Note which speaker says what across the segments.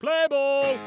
Speaker 1: Play ball!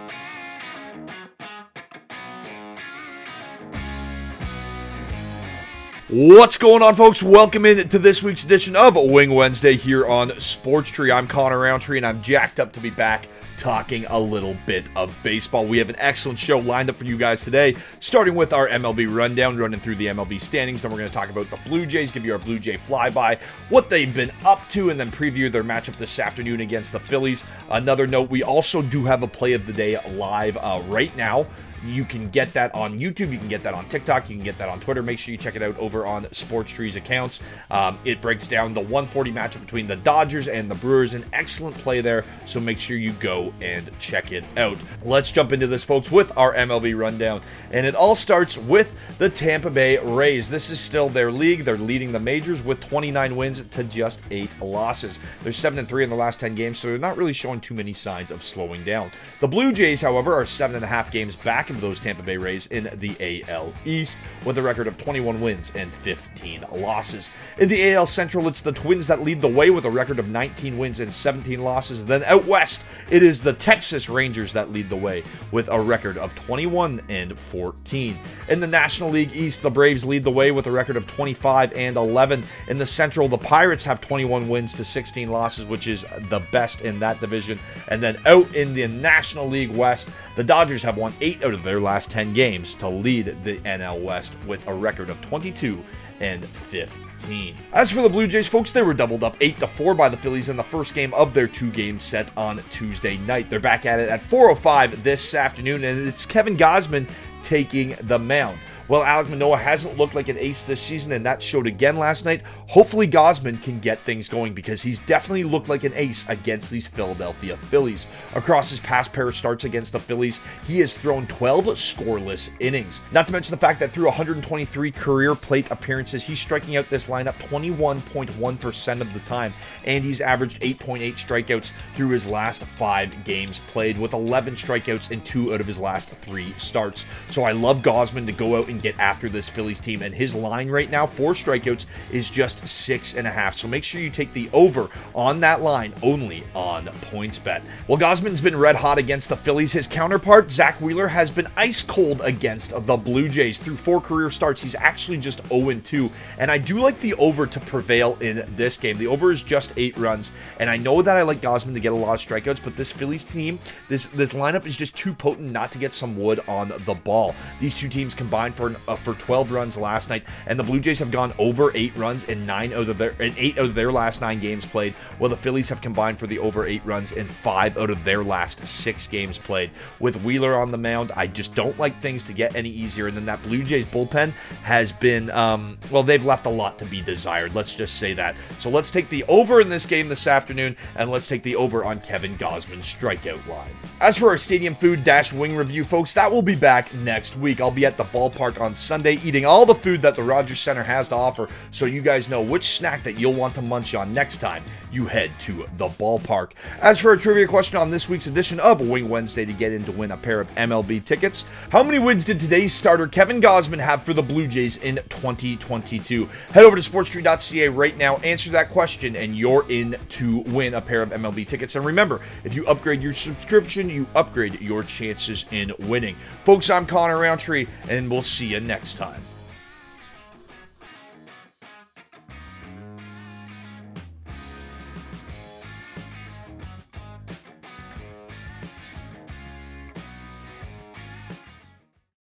Speaker 2: What's going on, folks? Welcome in to this week's edition of Wing Wednesday here on Sports Tree. I'm Connor Roundtree, and I'm jacked up to be back talking a little bit of baseball. We have an excellent show lined up for you guys today, starting with our MLB rundown, running through the MLB standings. Then we're going to talk about the Blue Jays, give you our Blue Jay flyby, what they've been up to, and then preview their matchup this afternoon against the Phillies. Another note, we also do have a play of the day live uh, right now. You can get that on YouTube. You can get that on TikTok. You can get that on Twitter. Make sure you check it out over on Sports Tree's accounts. Um, it breaks down the 140 matchup between the Dodgers and the Brewers. An excellent play there. So make sure you go and check it out. Let's jump into this, folks, with our MLB rundown. And it all starts with the Tampa Bay Rays. This is still their league. They're leading the majors with 29 wins to just eight losses. They're 7 and 3 in the last 10 games, so they're not really showing too many signs of slowing down. The Blue Jays, however, are 7.5 games back of those Tampa Bay Rays in the AL East with a record of 21 wins and 15 losses. In the AL Central, it's the Twins that lead the way with a record of 19 wins and 17 losses. Then out west, it is the Texas Rangers that lead the way with a record of 21 and 14. In the National League East, the Braves lead the way with a record of 25 and 11. In the Central, the Pirates have 21 wins to 16 losses, which is the best in that division. And then out in the National League West, the Dodgers have won 8 out of their last 10 games to lead the NL West with a record of 22 and 15. As for the Blue Jays, folks, they were doubled up 8 to 4 by the Phillies in the first game of their two-game set on Tuesday night. They're back at it at 4:05 this afternoon and it's Kevin Gausman taking the mound. Well, Alek Manoah hasn't looked like an ace this season, and that showed again last night. Hopefully, Gausman can get things going because he's definitely looked like an ace against these Philadelphia Phillies. Across his past pair of starts against the Phillies, he has thrown 12 scoreless innings. Not to mention the fact that through 123 career plate appearances, he's striking out this lineup 21.1% of the time, and he's averaged 8.8 strikeouts through his last five games played, with 11 strikeouts in two out of his last three starts. So I love Gausman to go out and get after this Phillies team. And his line right now, four strikeouts, is just six and a half. So make sure you take the over on that line only on PointsBet. Well, Gausman's been red hot against the Phillies. His counterpart, Zack Wheeler, has been ice cold against the Blue Jays. Through four career starts, he's actually just 0 2. And I do like the over to prevail in this game. The over is just eight runs. And I know that I like Gausman to get a lot of strikeouts, but this Phillies team, this, this lineup is just too potent not to get some wood on the ball. These two teams combined for uh, for 12 runs last night, and the Blue Jays have gone over eight runs in nine out of their in eight out of their last nine games played. While the Phillies have combined for the over eight runs in five out of their last six games played. With Wheeler on the mound, I just don't like things to get any easier. And then that Blue Jays bullpen has been um, well, they've left a lot to be desired. Let's just say that. So let's take the over in this game this afternoon, and let's take the over on Kevin Gausman's strikeout line. As for our stadium food dash wing review, folks, that will be back next week. I'll be at the ballpark on Sunday eating all the food that the Rogers Center has to offer so you guys know which snack that you'll want to munch on next time you head to the ballpark. As for a trivia question on this week's edition of Wing Wednesday to get in to win a pair of MLB tickets, how many wins did today's starter Kevin Gausman have for the Blue Jays in 2022? Head over to sportstreet.ca right now, answer that question, and you're in to win a pair of MLB tickets. And remember, if you upgrade your subscription, you upgrade your chances in winning. Folks, I'm Connor Roundtree, and we'll see you next time.